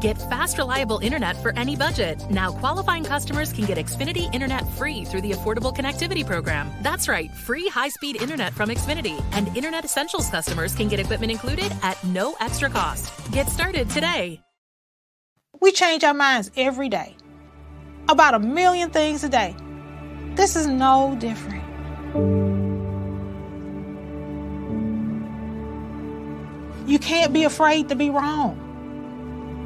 Get fast, reliable internet for any budget. Now, qualifying customers can get Xfinity Internet free through the Affordable Connectivity Program. That's right, free high speed internet from Xfinity. And Internet Essentials customers can get equipment included at no extra cost. Get started today. We change our minds every day about a million things a day. This is no different. You can't be afraid to be wrong.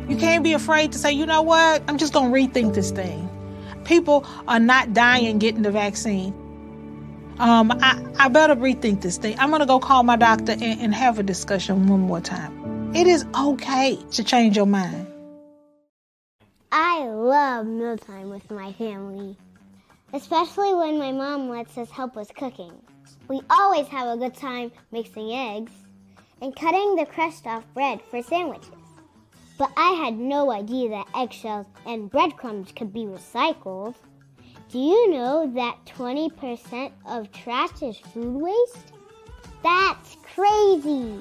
You can't be afraid to say, you know what, I'm just going to rethink this thing. People are not dying getting the vaccine. Um, I, I better rethink this thing. I'm going to go call my doctor and, and have a discussion one more time. It is okay to change your mind. I love mealtime with my family, especially when my mom lets us help with cooking. We always have a good time mixing eggs and cutting the crust off bread for sandwiches. But I had no idea that eggshells and breadcrumbs could be recycled. Do you know that 20% of trash is food waste? That's crazy!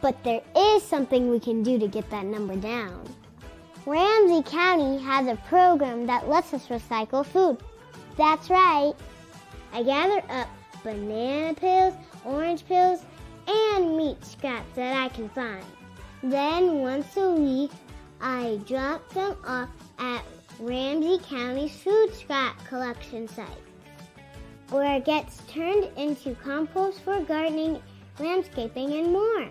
But there is something we can do to get that number down. Ramsey County has a program that lets us recycle food. That's right. I gather up banana peels, orange peels, and meat scraps that I can find. Then once a week, I drop them off at Ramsey County's food scrap collection site, where it gets turned into compost for gardening, landscaping, and more.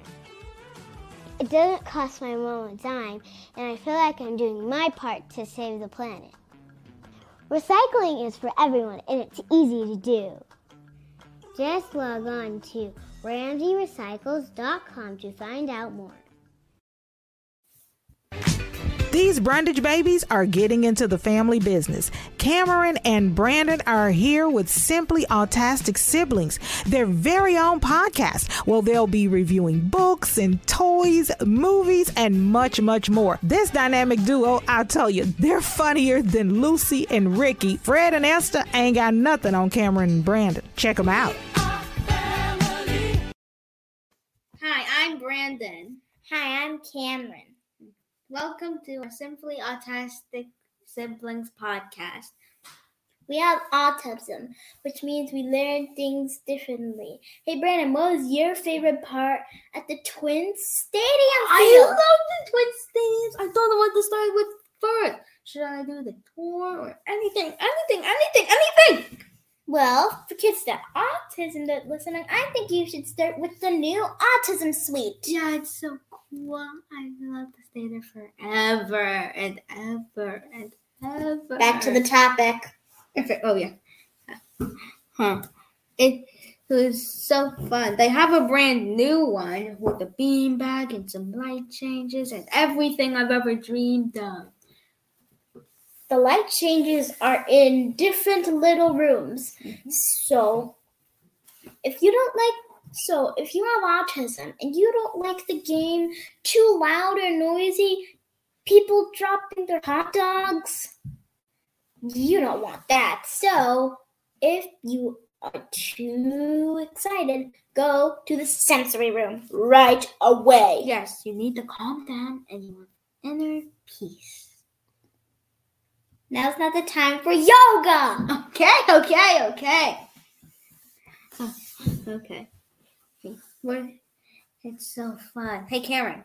It doesn't cost my mom a dime, and I feel like I'm doing my part to save the planet. Recycling is for everyone, and it's easy to do. Just log on to RamseyRecycles.com to find out more. These Brundage babies are getting into the family business. Cameron and Brandon are here with Simply Autastic Siblings, their very own podcast. Well, they'll be reviewing books and toys, movies, and much, much more. This dynamic duo, I'll tell you, they're funnier than Lucy and Ricky. Fred and Esther ain't got nothing on Cameron and Brandon. Check them out. Hi, I'm Brandon. Hi, I'm Cameron. Welcome to our Simply Autistic Siblings podcast. We have autism, which means we learn things differently. Hey, Brandon, what was your favorite part at the Twin Stadium? I love the Twin Stadiums. I don't know what to start with first. Should I do the tour or anything? Anything, anything, anything! Well, for kids that autism that listening, I think you should start with the new autism suite. Yeah, it's so cool. I love to stay there forever and ever and ever. Back to the topic. Oh yeah. Huh. It was so fun. They have a brand new one with a beanbag and some light changes and everything I've ever dreamed of. The light changes are in different little rooms. Mm-hmm. So, if you don't like, so if you have autism and you don't like the game too loud or noisy, people dropping their hot dogs, you don't want that. So, if you are too excited, go to the sensory room right away. Yes, you need to calm down and you want inner peace. Now's not the time for yoga. Okay, okay, okay. Oh, okay. What? It's so fun. Hey, Karen.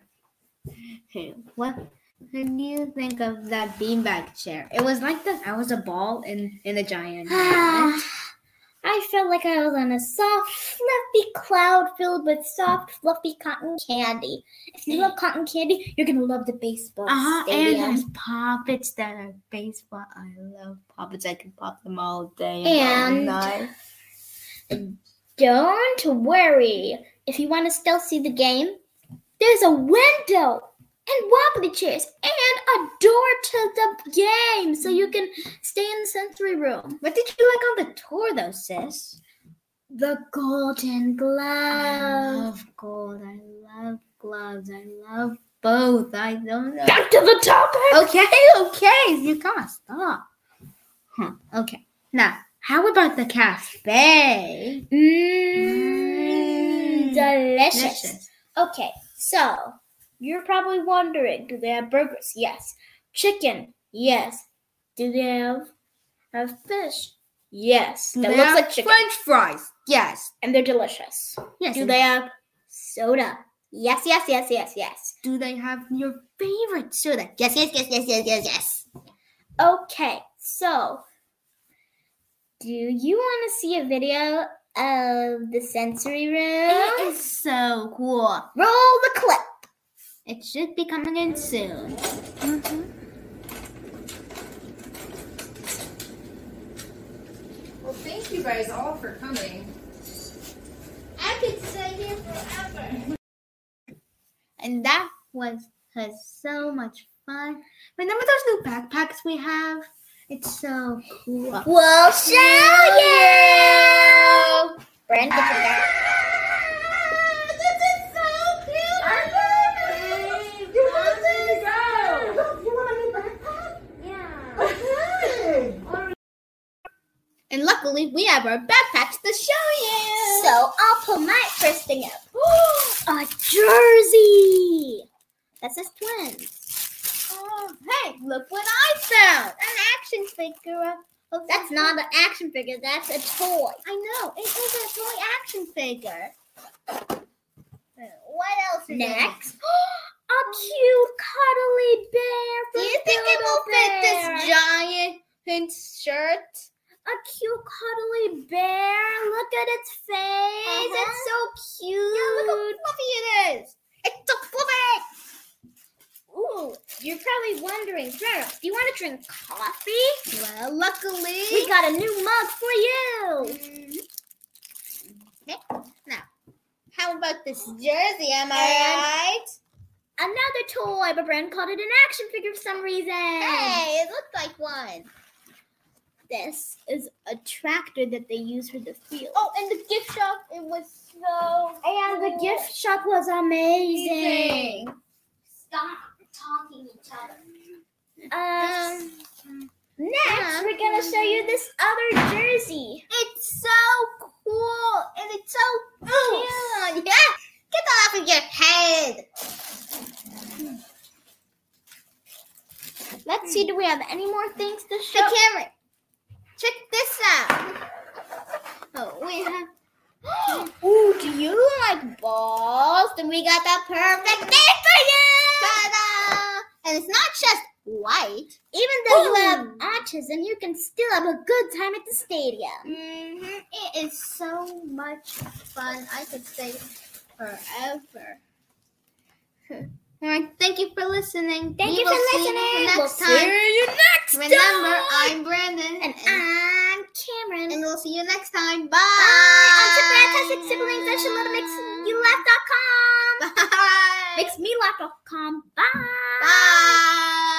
Hey, what? What do you think of that beanbag chair? It was like that. I was a ball in in a giant. I felt like I was on a soft, fluffy cloud filled with soft, fluffy cotton candy. If you love cotton candy, you're gonna love the baseball Uh-huh, and there's poppets that are baseball. I love poppets. I can pop them all day and, all night. Don't worry. If you want to still see the game, there's a window and wobbly chairs and a door to the game, so you can stay in the sensory room. What did you like on the tour, though, sis? The Golden I Glove. love gold. I love gloves. I love both. I don't know. Back to the topic. Okay, okay. You gotta stop. Huh. Okay. Now, how about the cafe? Mmm, mmm. delicious. Delicious. Okay, so You're probably wondering, do they have burgers? Yes. Chicken? Yes. Do they have have fish? Yes. That they looks have like chicken. French fries? Yes. And they're delicious. Yes. Do they have soda? Yes, yes, yes, yes, yes. Do they have your favorite soda? Yes, yes, yes, yes, yes, yes, yes. Okay, so do you want to see a video of the sensory room? It is so cool. Roll the clip. It should be coming in soon. Mm-hmm. Well, thank you guys all for coming. I could stay here forever. And that was was so much fun. Remember those new backpacks we have? It's so cool. We'll show you. Brand get your back. This is so cute. You want to go? You want a new backpack? Yeah. And luckily, we have our backpacks to show you. So I'll pull my first thing up. a jersey. That says twins. Oh, hey, look what I found! An action figure of. That's not an action figure. That's a toy. I know it is a toy action figure. Uh, What else? Is Next, a cute cuddly bear. Do you think it will fit this giant shirt? A cute cuddly bear. Look at its face. Uh-huh. It's so cute. Yeah, look how fluffy it is. It's so fluffy. Ooh, you're probably wondering, Sarah, do you want to drink coffee? Well, luckily. We got a new mug for you. Mhm. Okay, now, how about this jersey? Am I right? Another toy, but Brand called it an action figure for some reason. Hey, it looked like one. This is a tractor that they use for the field. Oh, and the gift shop, it was so. and the gift shop was amazing. Stop talking each other. Um, Um, next, we're gonna show you this other jersey. it's so cool and it's so cute. Yeah, get that off of your head. Let's see, do we have any more things to show? The Cameron, check this out. Oh, we have. Ooh, do you like balls? Then we got the perfect thing for you. Ta-da! And it's not just white. Even though you Ooh. have autism, you can still have a good time at the stadium. hmm It is so much fun. I could stay forever. All right, thank you for listening. Thank We you for see listening. You We'll next see time. you next Remember, time. I'm Brandon, And I'm Cameron. and we'll see you next time. Bye. Bye. On to Fantastic Siblings at ShelettaMakesYouLaugh.com. Bye. MakesMeLaugh.com. Bye. Bye.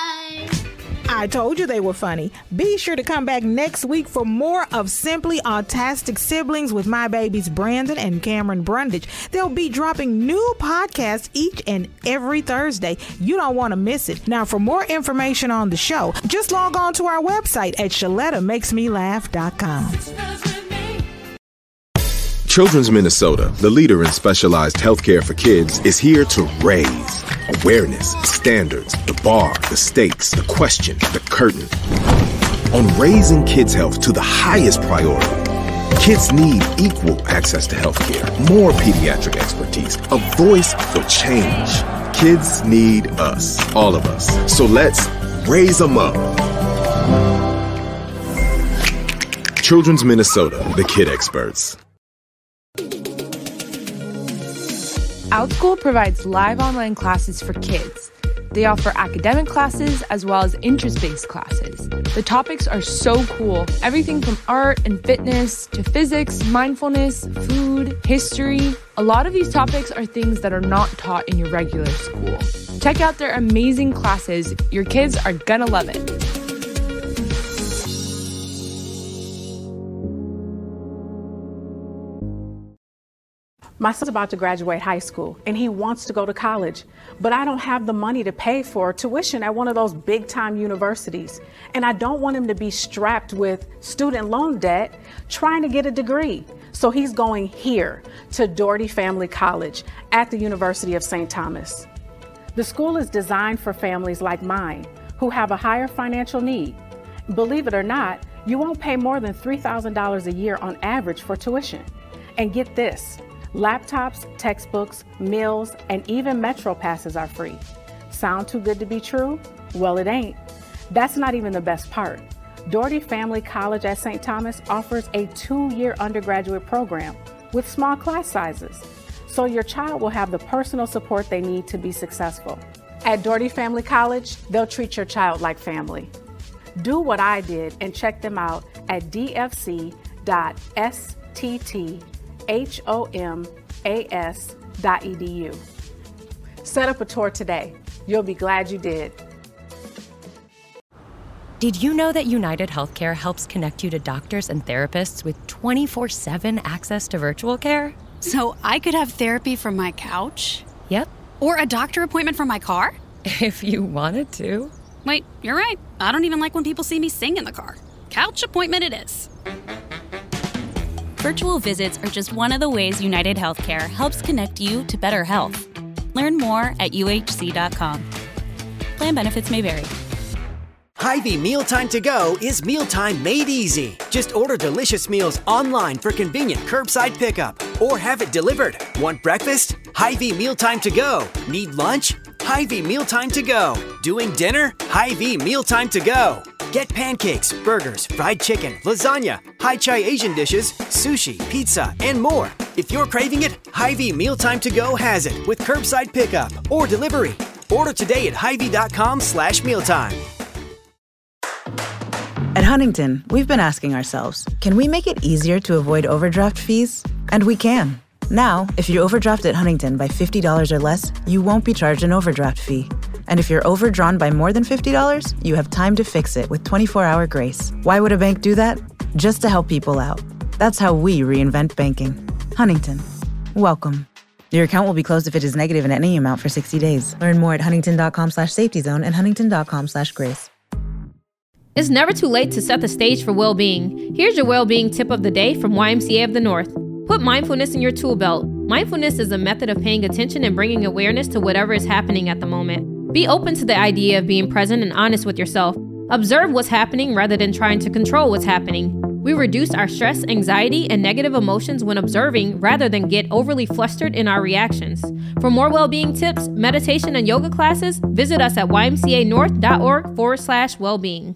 I told you they were funny. Be sure to come back next week for more of Simply Autastic Siblings with my babies Brandon and Cameron Brundage. They'll be dropping new podcasts each and every Thursday. You don't want to miss it. Now, for more information on the show, just log on to our website at ShelettaMakesMeLaugh.com. Children's Minnesota, the leader in specialized healthcare for kids, is here to raise awareness, standards, the bar, the stakes, the question, the curtain. On raising kids' health to the highest priority, kids need equal access to healthcare, more pediatric expertise, a voice for change. Kids need us, all of us. So let's raise them up. Children's Minnesota, the kid experts. OutSchool provides live online classes for kids. They offer academic classes as well as interest based classes. The topics are so cool everything from art and fitness to physics, mindfulness, food, history. A lot of these topics are things that are not taught in your regular school. Check out their amazing classes. Your kids are gonna love it. My son's about to graduate high school and he wants to go to college, but I don't have the money to pay for tuition at one of those big time universities. And I don't want him to be strapped with student loan debt trying to get a degree. So he's going here to Doherty Family College at the University of St. Thomas. The school is designed for families like mine who have a higher financial need. Believe it or not, you won't pay more than $3,000 a year on average for tuition. And get this laptops, textbooks, meals, and even Metro passes are free. Sound too good to be true? Well, it ain't. That's not even the best part. Doherty Family College at St. Thomas offers a two year undergraduate program with small class sizes, so your child will have the personal support they need to be successful. At Doherty Family College, they'll treat your child like family. Do what I did and check them out at dfc.stthomas.edu. Set up a tour today. You'll be glad you did. Did you know that United Healthcare helps connect you to doctors and therapists with 24 7 access to virtual care? So I could have therapy from my couch? Yep. Or a doctor appointment from my car? If you wanted to. Wait, you're right. I don't even like when people see me sing in the car. Couch appointment it is. Virtual visits are just one of the ways United Healthcare helps connect you to better health. Learn more at uhc.com. Plan benefits may vary. Hy-Vee Mealtime to Go is mealtime made easy. Just order delicious meals online for convenient curbside pickup or have it delivered. Want breakfast? Hy-Vee Mealtime to Go. Need lunch? Hy-Vee Mealtime to Go. Doing dinner? Hy-Vee Mealtime to Go. Get pancakes, burgers, fried chicken, lasagna, Hy-Chi Asian dishes, sushi, pizza, and more. If you're craving it, Hy-Vee Mealtime to Go has it with curbside pickup or delivery. Order today at hy-vee.com slash mealtime. At Huntington, we've been asking ourselves can we make it easier to avoid overdraft fees? And we can. Now, if you overdraft at Huntington by $50 or less, you won't be charged an overdraft fee. And if you're overdrawn by more than $50, you have time to fix it with 24 hour grace. Why would a bank do that? Just to help people out. That's how we reinvent banking. Huntington. Welcome. Your account will be closed if it is negative in any amount for 60 days. Learn more at huntington.com slash safety zone and huntington.com slash grace. It's never too late to set the stage for well being. Here's your well being tip of the day from YMCA of the North. Put mindfulness in your tool belt. Mindfulness is a method of paying attention and bringing awareness to whatever is happening at the moment. Be open to the idea of being present and honest with yourself. Observe what's happening rather than trying to control what's happening. We reduce our stress, anxiety, and negative emotions when observing rather than get overly flustered in our reactions. For more well being tips, meditation, and yoga classes, visit us at ymcanorth.org forward slash well being.